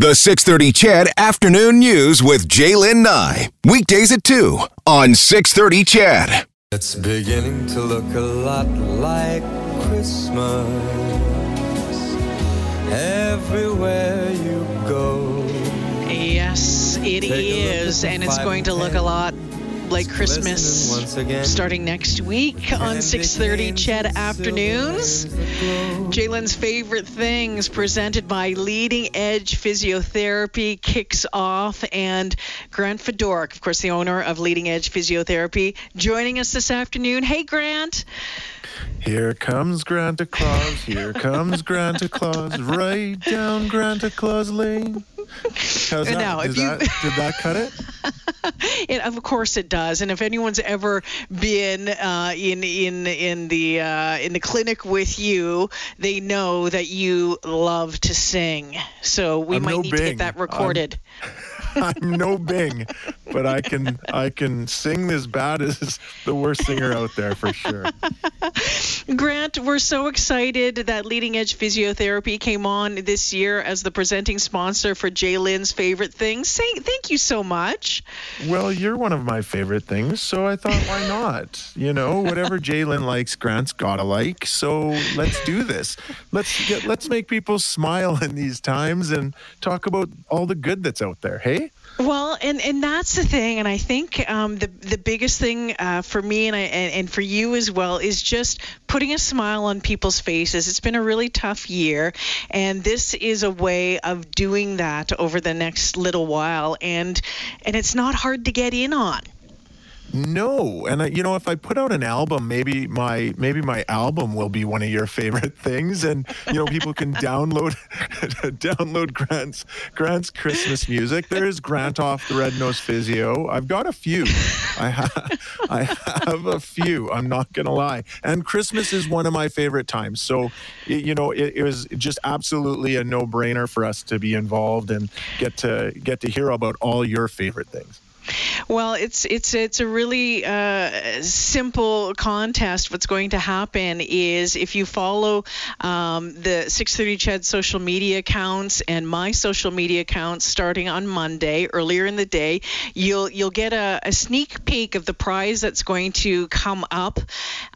The 630 CHED Afternoon News with Jaylen Nye. Weekdays at 2 on 630 CHED. It's beginning to look a lot like Christmas everywhere you go. Yes, it Take is, and it's going to look a lot like Christmas once again. starting next week on 6:30 canes Ched afternoons. silver. Jalen's favorite things presented by Leading Edge Physiotherapy kicks off, and Grant Fedoruk, of course, the owner of Leading Edge Physiotherapy, joining us this afternoon. Hey, Grant. Here comes Granta Claus, here comes Granta Claus, right down Granta Claus Lane. How's that? Now, did, if you- that did that cut it? It, of course it does. And if anyone's ever been uh, in in in the uh, in the clinic with you, they know that you love to sing. So we I'm might no need to get that recorded. I'm no Bing, but I can I can sing as bad as the worst singer out there for sure. Grant, we're so excited that Leading Edge Physiotherapy came on this year as the presenting sponsor for Jay Lynn's favorite things. Say thank you so much. Well, you're one of my favorite things, so I thought why not? You know, whatever Jalen likes, Grant's gotta like. So let's do this. Let's get let's make people smile in these times and talk about all the good that's out there. Hey? Well, and, and that's the thing, and I think um, the the biggest thing uh, for me and, I, and and for you as well is just putting a smile on people's faces. It's been a really tough year, and this is a way of doing that over the next little while, and and it's not hard to get in on. No, and I, you know, if I put out an album, maybe my maybe my album will be one of your favorite things, and you know, people can download download Grant's Grant's Christmas music. There is Grant off the Red Nose Physio. I've got a few. I ha- I have a few. I'm not gonna lie, and Christmas is one of my favorite times. So, you know, it, it was just absolutely a no brainer for us to be involved and get to get to hear about all your favorite things. Well, it's it's it's a really uh, simple contest. What's going to happen is if you follow um, the 630 Ched social media accounts and my social media accounts starting on Monday earlier in the day, you'll you'll get a, a sneak peek of the prize that's going to come up.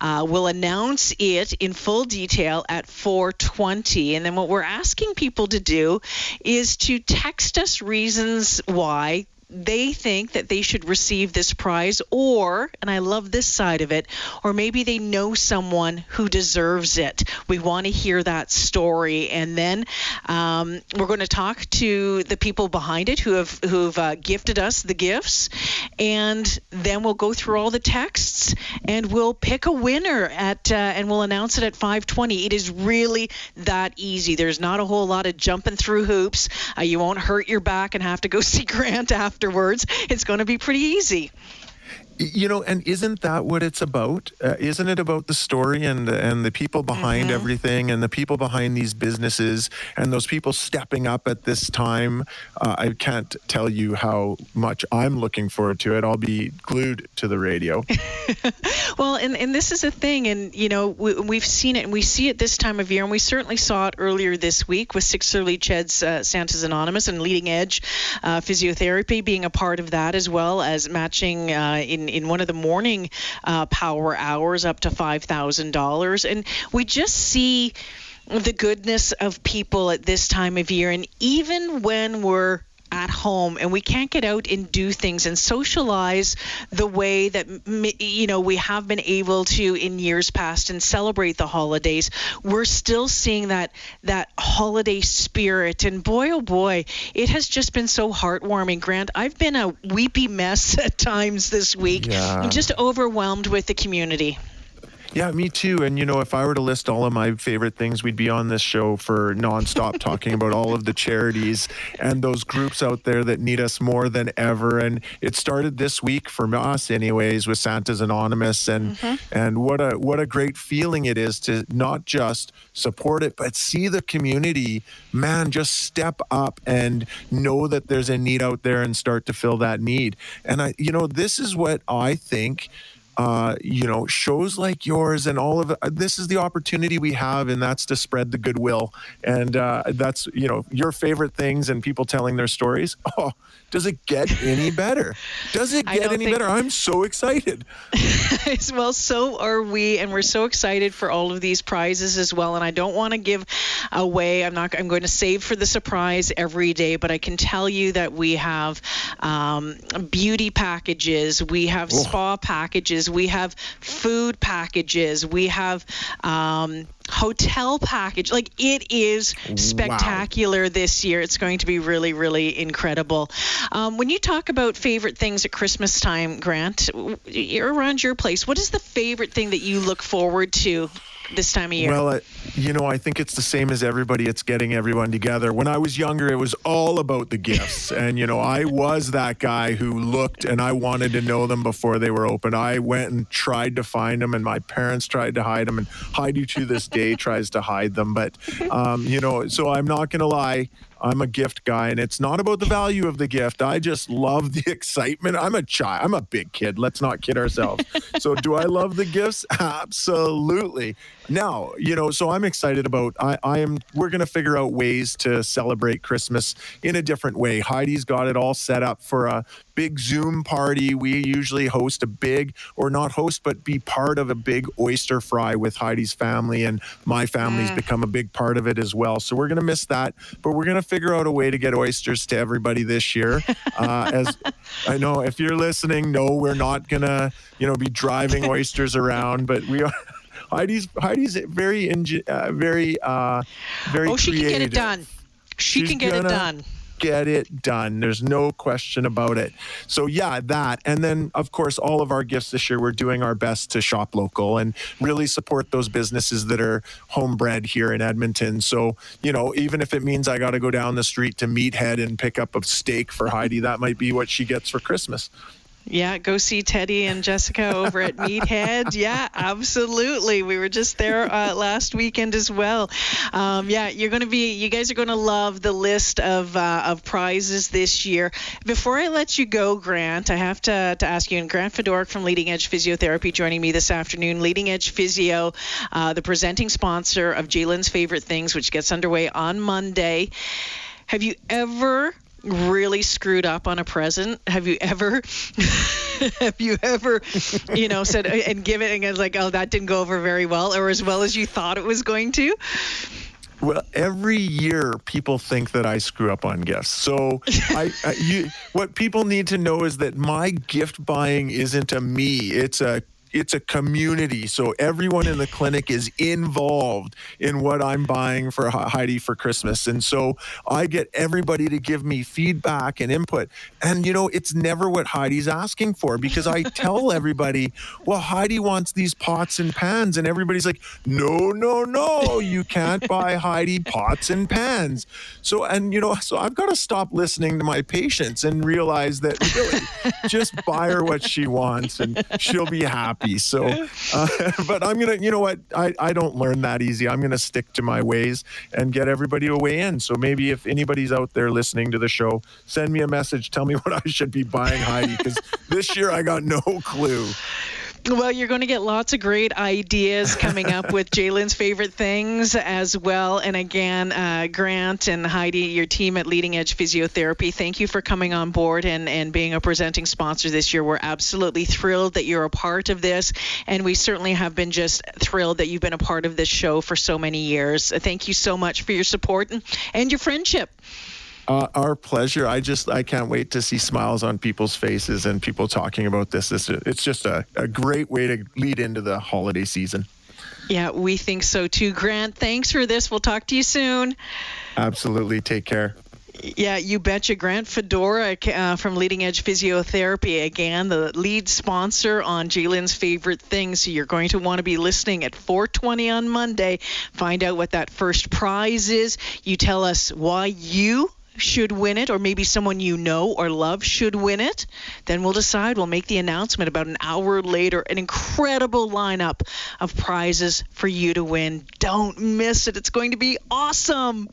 Uh, we'll announce it in full detail at 4:20, and then what we're asking people to do is to text us reasons why they think that they should receive this prize, or, and I love this side of it, or maybe they know someone who deserves it. We want to hear that story, and then um, we're going to talk to the people behind it who have who've uh, gifted us the gifts, and then we'll go through all the texts and we'll pick a winner at uh, and we'll announce it at 5:20. It is really that easy. There's not a whole lot of jumping through hoops. Uh, you won't hurt your back and have to go see Grant afterwards. It's going to be pretty easy. You know and isn't that what it's about? Uh, isn't it about the story and and the people behind Mm-hmm. everything and the people behind these businesses and those people stepping up at this time? Uh, i can't tell you how much i'm looking forward to it. I'll be glued to the radio. Well, and, and this is a thing, and you know we, we've seen it, and we see it this time of year, and we certainly saw it earlier this week with Six Early Ched's uh, Santa's Anonymous and Leading Edge uh, Physiotherapy being a part of that, as well as matching uh, in one of the morning uh, power hours up to five thousand dollars, and we just see the goodness of people at this time of year, and even when we're at home and we can't get out and do things and socialize the way that you know we have been able to in years past and celebrate the holidays. We're still seeing that that holiday spirit and boy oh boy it has just been so heartwarming. Grant i've been a weepy mess at times this week. Yeah. i'm just overwhelmed with the community Yeah, me too. And you know, if I were to list all of my favorite things, we'd be on this show for nonstop talking about all of the charities and those groups out there that need us more than ever. And it started this week for us, anyways, with Santa's Anonymous, and mm-hmm. and what a what a great feeling it is to not just support it, but see the community, man, just step up and know that there's a need out there and start to fill that need. And I, you know, this is what I think uh, you know, shows like yours and all of it. This is the opportunity we have, and that's to spread the goodwill. And uh, that's, you know, your favorite things and people telling their stories. Oh, does it get any better? Does it get any better? I'm so excited. well so are we and we're so excited for all of these prizes as well and i don't want to give away i'm not i'm going to save for the surprise every day but i can tell you that we have um, beauty packages we have spa packages we have food packages. We have um, hotel package. Like it is spectacular this year. It's going to be really really incredible. Um, when you talk about favorite things at christmas time grant you're around your place. What is the favorite thing that you look forward to this time of year Well, uh, you know, I think it's the same as everybody. It's getting everyone together. When I was younger, it was all about the gifts. and, you know, I was that guy who looked and I wanted to know them before they were open. I went and tried to find them, and my parents tried to hide them. And Heidi to this day tries to hide them. But, um, you know, so I'm not going to lie. I'm a gift guy, and it's not about the value of the gift. I just love the excitement. I'm a child. I'm a big kid. Let's not kid ourselves. so, do I love the gifts? Absolutely. Now, you know, so I'm excited about. I, I am. We're going to figure out ways to celebrate Christmas in a different way. Heidi's got it all set up for a big Zoom party. We usually host a big, or not host, but be part of a big oyster fry with Heidi's family, and my family's mm. become a big part of it as well. So we're going to miss that, but we're going to figure out a way to get oysters to everybody this year. Uh, as I know, if you're listening, no, we're not going to, you know, be driving oysters around, but we are. Heidi's Heidi's very uh, very uh, very oh she can get it done she She's can get it gonna done get it done. There's no question about it. So yeah, that. And then of course all of our gifts this year we're doing our best to shop local and really support those businesses that are homebred here in Edmonton. So, you know, even if it means I got to go down the street to Meathead and pick up a steak for Heidi, that might be what she gets for Christmas. Yeah, go see Teddy and Jessica over at Meathead. Yeah, absolutely. We were just there uh, last weekend as well. Um, yeah, you're going to be, you guys are going to love the list of uh, of prizes this year. Before I let you go, Grant, I have to, to ask you, and Grant Fedoruk from Leading Edge Physiotherapy joining me this afternoon. Leading Edge Physio, uh, the presenting sponsor of Jalen's Favorite Things, which gets underway on Monday. Have you ever really screwed up on a present? Have you ever have you ever, you know, said and given and it's like, oh, that didn't go over very well or as well as you thought it was going to? Well, every year people think that I screw up on gifts. So, I, I you, what people need to know is that my gift buying isn't a me; it's a it's a community. So everyone in the clinic is involved in what I'm buying for Heidi for Christmas, and so I get everybody to give me feedback and input. And you know, it's never what Heidi's asking for because I tell everybody, "Well, Heidi wants these pots and pans," and everybody's like, "No, no, no, you can't buy Heidi pots and pans." So, and you know, so I've got to stop listening to my patients and realize that really, just buy her what she wants, and she'll be happy. So, uh, but I'm gonna, you know what? I I don't learn that easy. I'm gonna stick to my ways and get everybody to weigh in. So maybe if anybody's out there listening to the show, send me a message. Tell me what I should be buying Heidi because this year I got no clue. Well, you're going to get lots of great ideas coming up with Jalen's favorite things as well. And again, uh, Grant and Heidi, your team at Leading Edge Physiotherapy, thank you for coming on board and, and being a presenting sponsor this year. We're absolutely thrilled that you're a part of this. And we certainly have been just thrilled that you've been a part of this show for so many years. Thank you so much for your support and, and your friendship. Uh, our pleasure. I just I can't wait to see smiles on people's faces and people talking about this. This it's just a, a great way to lead into the holiday season. Yeah, we think so too. Grant, thanks for this. We'll talk to you soon. Absolutely. Take care. Yeah, you betcha. Grant Fedoruk uh, from Leading Edge Physiotherapy, again, the lead sponsor on Jalen's favorite things. So you're going to want to be listening at 420 on Monday. Find out what that first prize is. You tell us why you should win it, or maybe someone you know or love should win it. Then we'll decide. We'll make the announcement about an hour later. An incredible lineup of prizes for you to win. Don't miss it. It's going to be awesome.